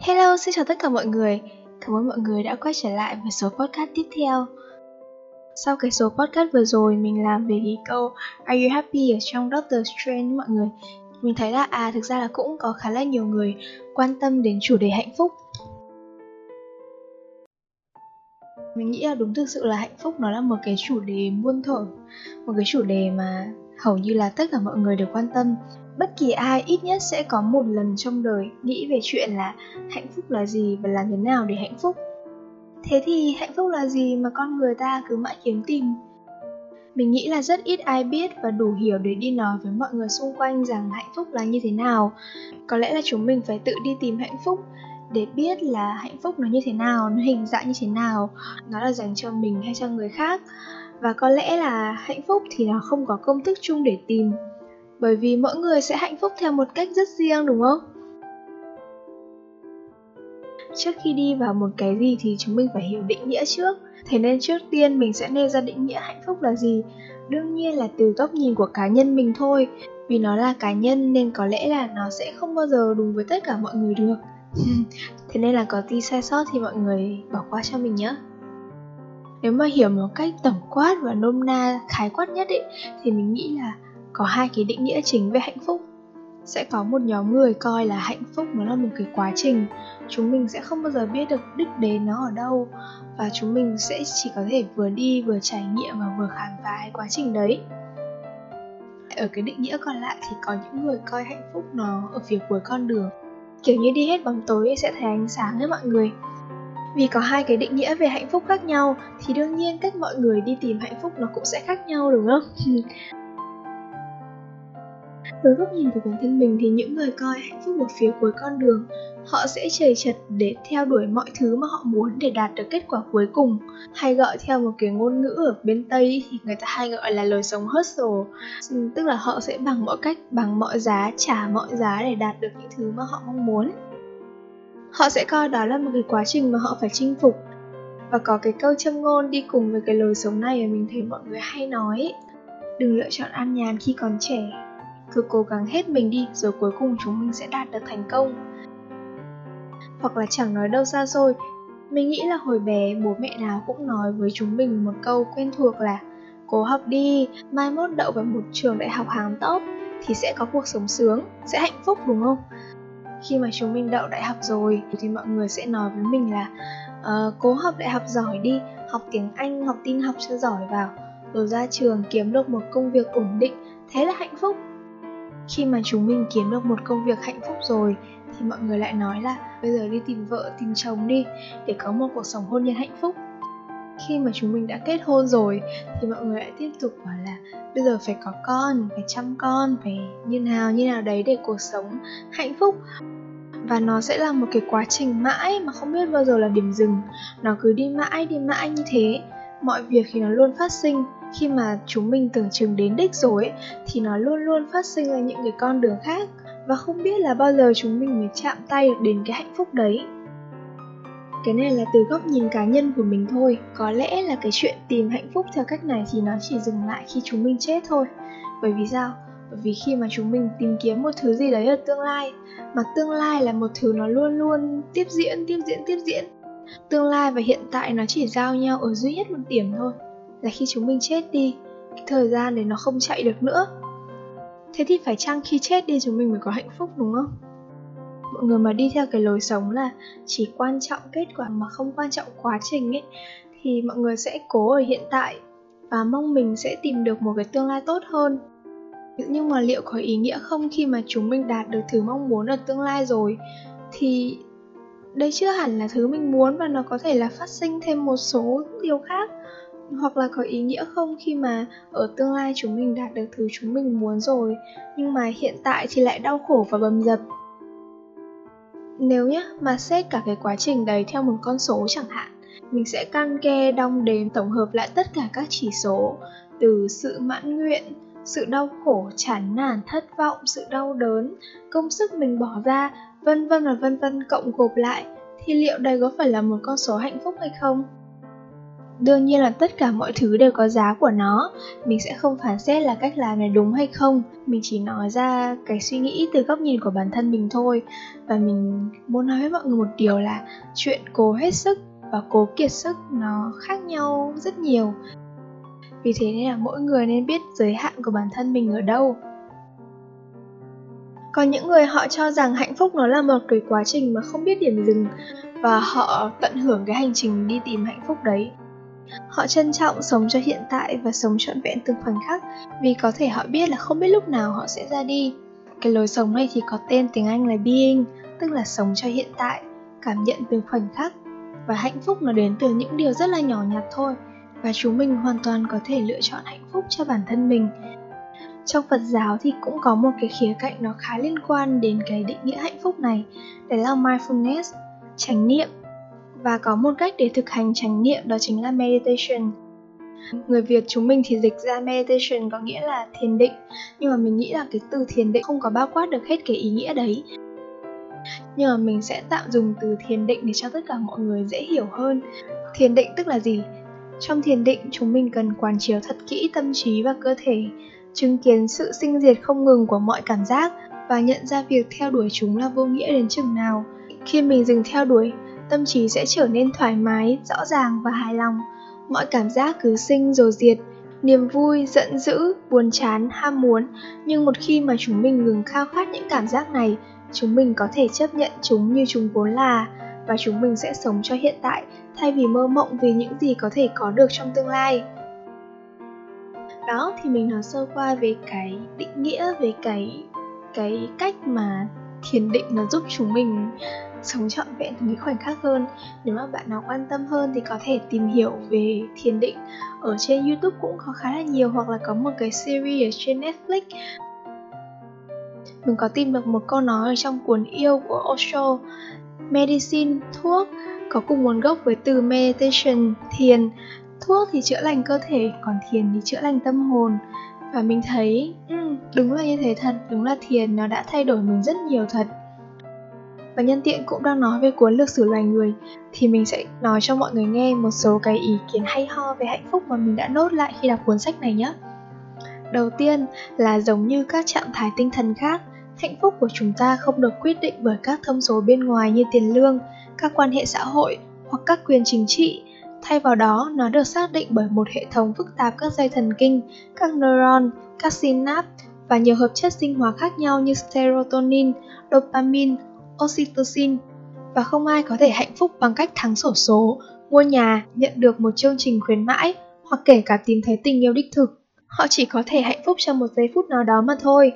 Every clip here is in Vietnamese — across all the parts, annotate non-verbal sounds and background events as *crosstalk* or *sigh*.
Hello, xin chào tất cả mọi người. Cảm ơn mọi người đã quay trở lại với số podcast tiếp theo. Sau cái số podcast vừa rồi mình làm về cái câu Are you happy ở trong Doctor Strange mọi người Mình thấy là à thực ra là cũng có khá là nhiều người quan tâm đến chủ đề hạnh phúc Mình nghĩ là đúng thực sự là hạnh phúc nó là một cái chủ đề muôn thuở Một cái chủ đề mà hầu như là tất cả mọi người đều quan tâm. Bất kỳ ai ít nhất sẽ có một lần trong đời nghĩ về chuyện là hạnh phúc là gì và làm thế nào để hạnh phúc. Thế thì hạnh phúc là gì mà con người ta cứ mãi kiếm tìm? Mình nghĩ là rất ít ai biết và đủ hiểu để đi nói với mọi người xung quanh rằng hạnh phúc là như thế nào. Có lẽ là chúng mình phải tự đi tìm hạnh phúc để biết là hạnh phúc nó như thế nào, nó hình dạng như thế nào, nó là dành cho mình hay cho người khác và có lẽ là hạnh phúc thì nó không có công thức chung để tìm. Bởi vì mỗi người sẽ hạnh phúc theo một cách rất riêng, đúng không? Trước khi đi vào một cái gì thì chúng mình phải hiểu định nghĩa trước. Thế nên trước tiên mình sẽ nêu ra định nghĩa hạnh phúc là gì. Đương nhiên là từ góc nhìn của cá nhân mình thôi. Vì nó là cá nhân nên có lẽ là nó sẽ không bao giờ đúng với tất cả mọi người được. *laughs* Thế nên là có tí sai sót thì mọi người bỏ qua cho mình nhé nếu mà hiểu một cách tổng quát và nôm na khái quát nhất ấy thì mình nghĩ là có hai cái định nghĩa chính về hạnh phúc. Sẽ có một nhóm người coi là hạnh phúc nó là một cái quá trình, chúng mình sẽ không bao giờ biết được đích đến nó ở đâu, và chúng mình sẽ chỉ có thể vừa đi vừa trải nghiệm và vừa khám phá cái quá trình đấy. Ở cái định nghĩa còn lại thì có những người coi hạnh phúc nó ở phía cuối con đường. Kiểu như đi hết bóng tối sẽ thấy ánh sáng ấy mọi người vì có hai cái định nghĩa về hạnh phúc khác nhau, thì đương nhiên cách mọi người đi tìm hạnh phúc nó cũng sẽ khác nhau, đúng không? *laughs* Với góc nhìn của bản thân mình thì những người coi hạnh phúc ở phía cuối con đường, họ sẽ chầy chật để theo đuổi mọi thứ mà họ muốn để đạt được kết quả cuối cùng. Hay gọi theo một cái ngôn ngữ ở bên tây thì người ta hay gọi là lời sống hustle. Tức là họ sẽ bằng mọi cách, bằng mọi giá, trả mọi giá để đạt được những thứ mà họ mong muốn họ sẽ coi đó là một cái quá trình mà họ phải chinh phục. Và có cái câu châm ngôn đi cùng với cái lối sống này mà mình thấy mọi người hay nói đừng lựa chọn an nhàn khi còn trẻ. Cứ cố gắng hết mình đi, rồi cuối cùng chúng mình sẽ đạt được thành công. Hoặc là chẳng nói đâu xa xôi mình nghĩ là hồi bé, bố mẹ nào cũng nói với chúng mình một câu quen thuộc là cố học đi, mai mốt đậu vào một trường đại học hàng top thì sẽ có cuộc sống sướng, sẽ hạnh phúc đúng không? Khi mà chúng mình đậu đại học rồi thì mọi người sẽ nói với mình là uh, cố học đại học giỏi đi học tiếng anh học tin học cho giỏi vào rồi ra trường kiếm được một công việc ổn định thế là hạnh phúc. Khi mà chúng mình kiếm được một công việc hạnh phúc rồi thì mọi người lại nói là bây giờ đi tìm vợ tìm chồng đi để có một cuộc sống hôn nhân hạnh phúc khi mà chúng mình đã kết hôn rồi thì mọi người lại tiếp tục bảo là bây giờ phải có con phải chăm con phải như nào như nào đấy để cuộc sống hạnh phúc. Và nó sẽ là một cái quá trình mãi mà không biết bao giờ là điểm dừng. Nó cứ đi mãi đi mãi như thế. Mọi việc thì nó luôn phát sinh. Khi mà chúng mình tưởng chừng đến đích rồi ấy, thì nó luôn luôn phát sinh ra những cái con đường khác. Và không biết là bao giờ chúng mình mới chạm tay được đến cái hạnh phúc đấy cái này là từ góc nhìn cá nhân của mình thôi. Có lẽ là cái chuyện tìm hạnh phúc theo cách này thì nó chỉ dừng lại khi chúng mình chết thôi. Bởi vì sao? Bởi vì khi mà chúng mình tìm kiếm một thứ gì đấy ở tương lai, mà tương lai là một thứ nó luôn luôn tiếp diễn tiếp diễn tiếp diễn, tương lai và hiện tại nó chỉ giao nhau ở duy nhất một điểm thôi, là khi chúng mình chết đi, cái thời gian đấy nó không chạy được nữa. Thế thì phải chăng khi chết đi chúng mình mới có hạnh phúc, đúng không? Mọi người mà đi theo cái lối sống là chỉ quan trọng kết quả mà không quan trọng quá trình ấy, thì mọi người sẽ cố ở hiện tại và mong mình sẽ tìm được một cái tương lai tốt hơn. Nhưng mà liệu có ý nghĩa không khi mà chúng mình đạt được thứ mong muốn ở tương lai rồi? Thì đây chưa hẳn là thứ mình muốn và nó có thể là phát sinh thêm một số điều khác. Hoặc là có ý nghĩa không khi mà ở tương lai chúng mình đạt được thứ chúng mình muốn rồi, nhưng mà hiện tại thì lại đau khổ và bầm dập nếu nhé mà xét cả cái quá trình đấy theo một con số chẳng hạn, mình sẽ căn ke đong đếm tổng hợp lại tất cả các chỉ số từ sự mãn nguyện, sự đau khổ, chán nản, thất vọng, sự đau đớn, công sức mình bỏ ra, vân vân và vân vân cộng gộp lại, thì liệu đây có phải là một con số hạnh phúc hay không? Đương nhiên là tất cả mọi thứ đều có giá của nó. Mình sẽ không phán xét là cách làm này đúng hay không. Mình chỉ nói ra cái suy nghĩ từ góc nhìn của bản thân mình thôi. Và mình muốn nói với mọi người một điều là chuyện cố hết sức và cố kiệt sức nó khác nhau rất nhiều. Vì thế nên là mỗi người nên biết giới hạn của bản thân mình ở đâu. Còn những người họ cho rằng hạnh phúc nó là một cái quá trình mà không biết điểm dừng và họ tận hưởng cái hành trình đi tìm hạnh phúc đấy họ trân trọng sống cho hiện tại và sống trọn vẹn từng khoảnh khắc, vì có thể họ biết là không biết lúc nào họ sẽ ra đi. Cái lối sống này thì có tên tiếng anh là being, tức là sống cho hiện tại, cảm nhận từng khoảnh khắc. Và hạnh phúc nó đến từ những điều rất là nhỏ nhặt thôi, và chúng mình hoàn toàn có thể lựa chọn hạnh phúc cho bản thân mình. Trong phật giáo thì cũng có một cái khía cạnh nó khá liên quan đến cái định nghĩa hạnh phúc này, đấy là mindfulness, chánh niệm và có một cách để thực hành chánh niệm đó chính là meditation. Người việt chúng mình thì dịch ra meditation có nghĩa là thiền định, nhưng mà mình nghĩ là cái từ thiền định không có bao quát được hết cái ý nghĩa đấy. Nhưng mà mình sẽ tạm dùng từ thiền định để cho tất cả mọi người dễ hiểu hơn. Thiền định tức là gì? Trong thiền định, chúng mình cần quán chiếu thật kỹ tâm trí và cơ thể, chứng kiến sự sinh diệt không ngừng của mọi cảm giác và nhận ra việc theo đuổi chúng là vô nghĩa đến chừng nào. Khi mình dừng theo đuổi tâm trí sẽ trở nên thoải mái, rõ ràng và hài lòng. Mọi cảm giác cứ sinh rồi diệt. Niềm vui, giận dữ, buồn chán, ham muốn. Nhưng một khi mà chúng mình ngừng khao khát những cảm giác này, chúng mình có thể chấp nhận chúng như chúng vốn là. Và chúng mình sẽ sống cho hiện tại, thay vì mơ mộng về những gì có thể có được trong tương lai. Đó, thì mình nói sơ qua về cái định nghĩa, về cái cái cách mà thiền định nó giúp chúng mình sống trọn vẹn từng cái khoảnh khắc hơn. Nếu mà bạn nào quan tâm hơn thì có thể tìm hiểu về thiền định ở trên youtube cũng có khá là nhiều hoặc là có một cái series ở trên netflix. Mình có tìm được một câu nói ở trong cuốn yêu của Osho, medicine, thuốc, có cùng nguồn gốc với từ meditation, thiền. Thuốc thì chữa lành cơ thể, còn thiền thì chữa lành tâm hồn. Và mình thấy ừ, đúng là như thế thật, đúng là thiền nó đã thay đổi mình rất nhiều thật và nhân tiện cũng đang nói về cuốn lược sử loài người, thì mình sẽ nói cho mọi người nghe một số cái ý kiến hay ho về hạnh phúc mà mình đã nốt lại khi đọc cuốn sách này nhé. Đầu tiên là giống như các trạng thái tinh thần khác, hạnh phúc của chúng ta không được quyết định bởi các thông số bên ngoài như tiền lương, các quan hệ xã hội hoặc các quyền chính trị. Thay vào đó, nó được xác định bởi một hệ thống phức tạp các dây thần kinh, các neuron, các synapse và nhiều hợp chất sinh hóa khác nhau như serotonin, dopamine oxytocin và không ai có thể hạnh phúc bằng cách thắng sổ số, mua nhà, nhận được một chương trình khuyến mãi hoặc kể cả tìm thấy tình yêu đích thực. Họ chỉ có thể hạnh phúc trong một giây phút nào đó mà thôi.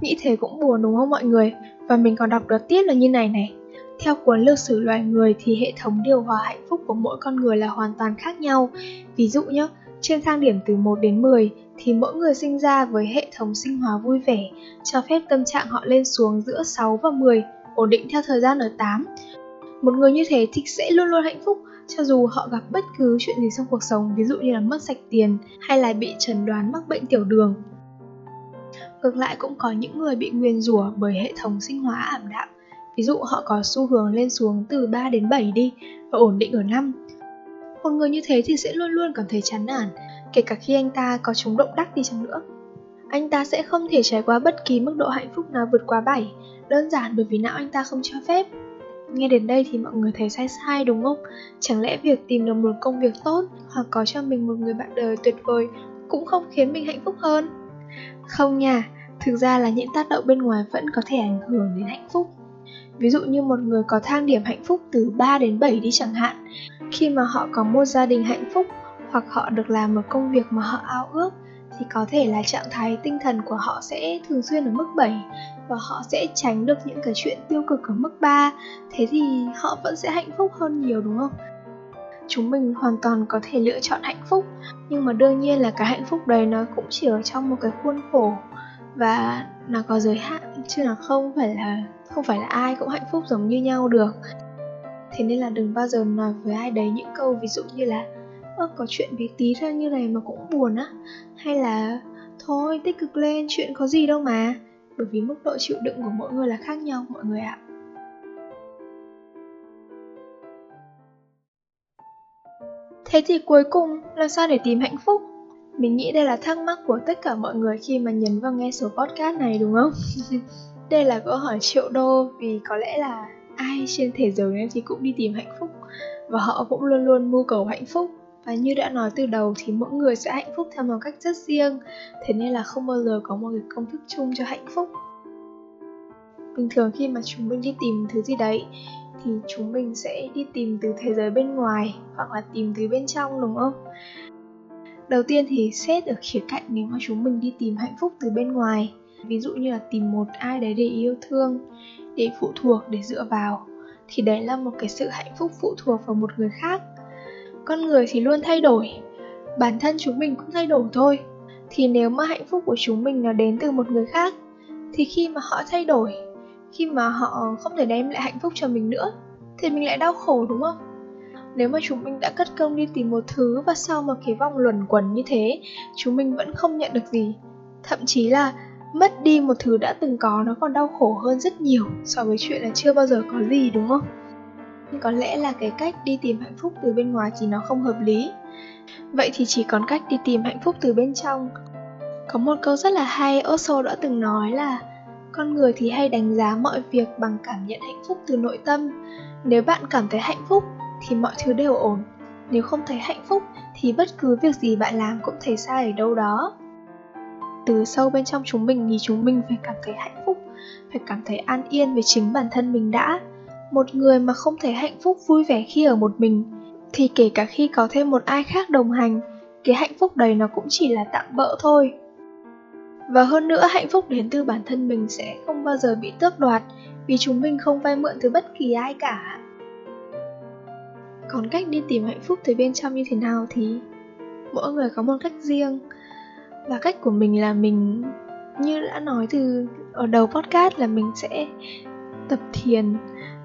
Nghĩ thế cũng buồn đúng không mọi người? Và mình còn đọc được tiết là như này này. Theo cuốn lược sử loài người thì hệ thống điều hòa hạnh phúc của mỗi con người là hoàn toàn khác nhau. Ví dụ nhé, trên thang điểm từ 1 đến 10 thì mỗi người sinh ra với hệ thống sinh hóa vui vẻ, cho phép tâm trạng họ lên xuống giữa 6 và 10 ổn định theo thời gian ở 8. Một người như thế thì sẽ luôn luôn hạnh phúc cho dù họ gặp bất cứ chuyện gì trong cuộc sống, ví dụ như là mất sạch tiền hay là bị chẩn đoán mắc bệnh tiểu đường. Ngược lại cũng có những người bị nguyền rủa bởi hệ thống sinh hóa ảm đạm. Ví dụ họ có xu hướng lên xuống từ 3 đến 7 đi và ổn định ở 5. Một người như thế thì sẽ luôn luôn cảm thấy chán nản, kể cả khi anh ta có chống động đắc đi chăng nữa. Anh ta sẽ không thể trải qua bất kỳ mức độ hạnh phúc nào vượt quá 7, đơn giản bởi vì não anh ta không cho phép. Nghe đến đây thì mọi người thấy sai sai đúng không? Chẳng lẽ việc tìm được một công việc tốt hoặc có cho mình một người bạn đời tuyệt vời cũng không khiến mình hạnh phúc hơn? Không nha thực ra là những tác động bên ngoài vẫn có thể ảnh hưởng đến hạnh phúc. Ví dụ như một người có thang điểm hạnh phúc từ 3 đến 7 đi chẳng hạn. Khi mà họ có một gia đình hạnh phúc hoặc họ được làm một công việc mà họ ao ước thì có thể là trạng thái tinh thần của họ sẽ thường xuyên ở mức 7 và họ sẽ tránh được những cái chuyện tiêu cực ở mức 3 thế thì họ vẫn sẽ hạnh phúc hơn nhiều, đúng không? Chúng mình hoàn toàn có thể lựa chọn hạnh phúc, nhưng mà đương nhiên là cái hạnh phúc đấy nó cũng chỉ ở trong một cái khuôn khổ và nó có giới hạn, chứ là không phải là, không phải là ai cũng hạnh phúc giống như nhau được thế nên là đừng bao giờ nói với ai đấy những câu ví dụ như là ơ, có chuyện bé tí ra như này mà cũng buồn á. Hay là thôi, tích cực lên, chuyện có gì đâu mà. Bởi vì mức độ chịu đựng của mỗi người là khác nhau, mọi người ạ. Thế thì cuối cùng, làm sao để tìm hạnh phúc? Mình nghĩ đây là thắc mắc của tất cả mọi người khi mà nhấn vào nghe số podcast này, đúng không? *laughs* đây là câu hỏi triệu đô, vì có lẽ là ai trên thế giới này thì cũng đi tìm hạnh phúc. Và họ cũng luôn luôn mưu cầu hạnh phúc và như đã nói từ đầu thì mỗi người sẽ hạnh phúc theo một cách rất riêng. Thế nên là không bao giờ có một cái công thức chung cho hạnh phúc. Bình thường khi mà chúng mình đi tìm thứ gì đấy, thì chúng mình sẽ đi tìm từ thế giới bên ngoài hoặc là tìm từ bên trong, đúng không? Đầu tiên thì xét ở khía cạnh nếu mà chúng mình đi tìm hạnh phúc từ bên ngoài. Ví dụ như là tìm một ai đấy để yêu thương, để phụ thuộc, để dựa vào, thì đấy là một cái sự hạnh phúc phụ thuộc vào một người khác con người thì luôn thay đổi. Bản thân chúng mình cũng thay đổi thôi. Thì nếu mà hạnh phúc của chúng mình nó đến từ một người khác, thì khi mà họ thay đổi, khi mà họ không thể đem lại hạnh phúc cho mình nữa, thì mình lại đau khổ, đúng không? Nếu mà chúng mình đã cất công đi tìm một thứ và sau một cái vòng luẩn quẩn như thế, chúng mình vẫn không nhận được gì. Thậm chí là mất đi một thứ đã từng có nó còn đau khổ hơn rất nhiều so với chuyện là chưa bao giờ có gì, đúng không? Có lẽ là cái cách đi tìm hạnh phúc từ bên ngoài thì nó không hợp lý. Vậy thì chỉ còn cách đi tìm hạnh phúc từ bên trong. Có một câu rất là hay, Osho đã từng nói là, con người thì hay đánh giá mọi việc bằng cảm nhận hạnh phúc từ nội tâm. Nếu bạn cảm thấy hạnh phúc thì mọi thứ đều ổn. Nếu không thấy hạnh phúc thì bất cứ việc gì bạn làm cũng thấy sai ở đâu đó. Từ sâu bên trong chúng mình thì chúng mình phải cảm thấy hạnh phúc, phải cảm thấy an yên về chính bản thân mình đã một người mà không thể hạnh phúc vui vẻ khi ở một mình, thì kể cả khi có thêm một ai khác đồng hành, cái hạnh phúc đấy nó cũng chỉ là tạm bỡ thôi. Và hơn nữa, hạnh phúc đến từ bản thân mình sẽ không bao giờ bị tước đoạt, vì chúng mình không vay mượn từ bất kỳ ai cả. Còn cách đi tìm hạnh phúc từ bên trong như thế nào thì mỗi người có một cách riêng. Và cách của mình là mình, như đã nói từ ở đầu podcast là mình sẽ tập thiền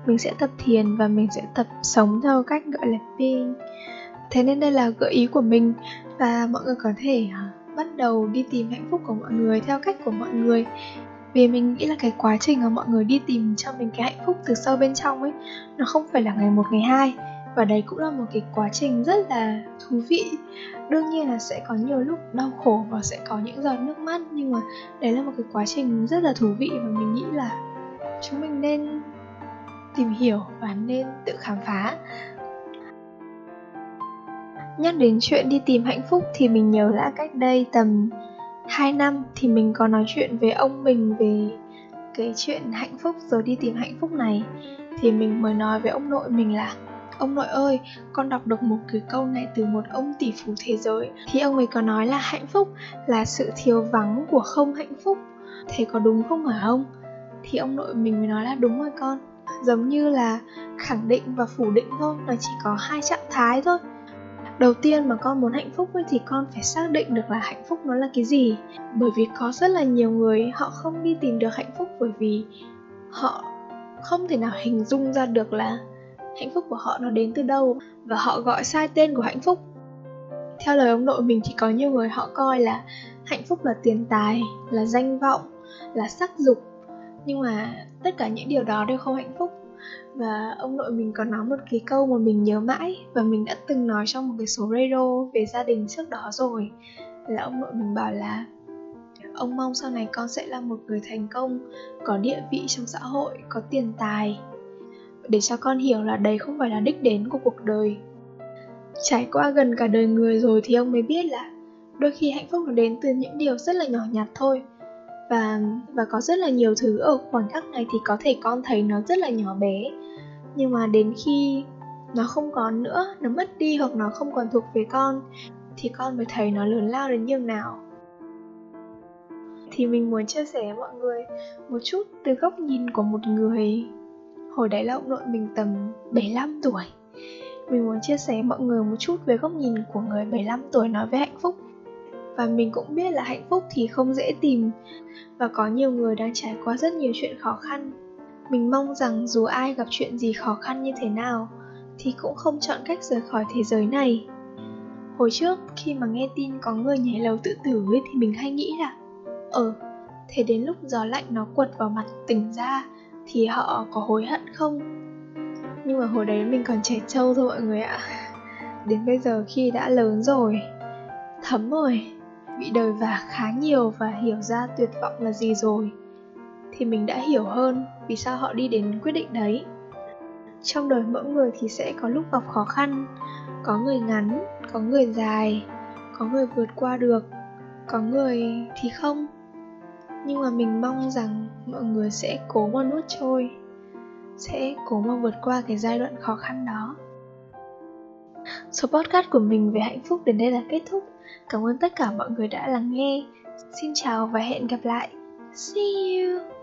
mình sẽ tập thiền và mình sẽ tập sống theo cách gọi là being thế nên đây là gợi ý của mình và mọi người có thể uh, bắt đầu đi tìm hạnh phúc của mọi người theo cách của mọi người. Vì mình nghĩ là cái quá trình mà mọi người đi tìm cho mình cái hạnh phúc từ sâu bên trong ấy nó không phải là ngày một ngày hai. Và đấy cũng là một cái quá trình rất là thú vị. Đương nhiên là sẽ có nhiều lúc đau khổ và sẽ có những giọt nước mắt nhưng mà đấy là một cái quá trình rất là thú vị và mình nghĩ là chúng mình nên tìm hiểu và nên tự khám phá. Nhắc đến chuyện đi tìm hạnh phúc thì mình nhớ là cách đây tầm 2 năm thì mình có nói chuyện với ông mình về cái chuyện hạnh phúc rồi đi tìm hạnh phúc này. Thì mình mới nói với ông nội mình là Ông nội ơi, con đọc được một cái câu này từ một ông tỷ phú thế giới. Thì ông ấy có nói là hạnh phúc là sự thiếu vắng của không hạnh phúc. Thế có đúng không hả ông? Thì ông nội mình mới nói là đúng rồi con. Giống như là khẳng định và phủ định thôi, nó chỉ có hai trạng thái thôi. Đầu tiên mà con muốn hạnh phúc ấy, thì con phải xác định được là hạnh phúc nó là cái gì. Bởi vì có rất là nhiều người họ không đi tìm được hạnh phúc bởi vì họ không thể nào hình dung ra được là hạnh phúc của họ nó đến từ đâu và họ gọi sai tên của hạnh phúc. Theo lời ông nội mình thì có nhiều người họ coi là hạnh phúc là tiền tài, là danh vọng, là sắc dục nhưng mà tất cả những điều đó đều không hạnh phúc. Và ông nội mình có nói một cái câu mà mình nhớ mãi và mình đã từng nói trong một cái số radio về gia đình trước đó rồi. Là ông nội mình bảo là, ông mong sau này con sẽ là một người thành công, có địa vị trong xã hội, có tiền tài. Để cho con hiểu là đấy không phải là đích đến của cuộc đời. Trải qua gần cả đời người rồi thì ông mới biết là đôi khi hạnh phúc nó đến từ những điều rất là nhỏ nhặt thôi và và có rất là nhiều thứ ở khoảnh khắc này thì có thể con thấy nó rất là nhỏ bé. Nhưng mà đến khi nó không còn nữa, nó mất đi hoặc nó không còn thuộc về con, thì con mới thấy nó lớn lao đến nhường nào. Thì mình muốn chia sẻ với mọi người một chút từ góc nhìn của một người Hồi đấy là ông nội mình tầm 75 tuổi. Mình muốn chia sẻ mọi người một chút về góc nhìn của người 75 tuổi nói về hạnh phúc. Và mình cũng biết là hạnh phúc thì không dễ tìm. Và có nhiều người đang trải qua rất nhiều chuyện khó khăn. Mình mong rằng dù ai gặp chuyện gì khó khăn như thế nào Thì cũng không chọn cách rời khỏi thế giới này. Hồi trước khi mà nghe tin có người nhảy lầu tự tử ấy, thì mình hay nghĩ là Ờ, thế đến lúc gió lạnh nó quật vào mặt tỉnh ra thì họ có hối hận không? Nhưng mà hồi đấy mình còn trẻ trâu thôi mọi người ạ. Đến bây giờ khi đã lớn rồi thấm rồi bị đời vả khá nhiều và hiểu ra tuyệt vọng là gì rồi. Thì mình đã hiểu hơn vì sao họ đi đến quyết định đấy. Trong đời mỗi người thì sẽ có lúc gặp khó khăn. Có người ngắn, có người dài, có người vượt qua được, có người thì không. Nhưng mà mình mong rằng mọi người sẽ cố mà nuốt trôi, sẽ cố mà vượt qua cái giai đoạn khó khăn đó số podcast của mình về hạnh phúc đến đây là kết thúc. Cảm ơn tất cả mọi người đã lắng nghe. Xin chào và hẹn gặp lại. See you!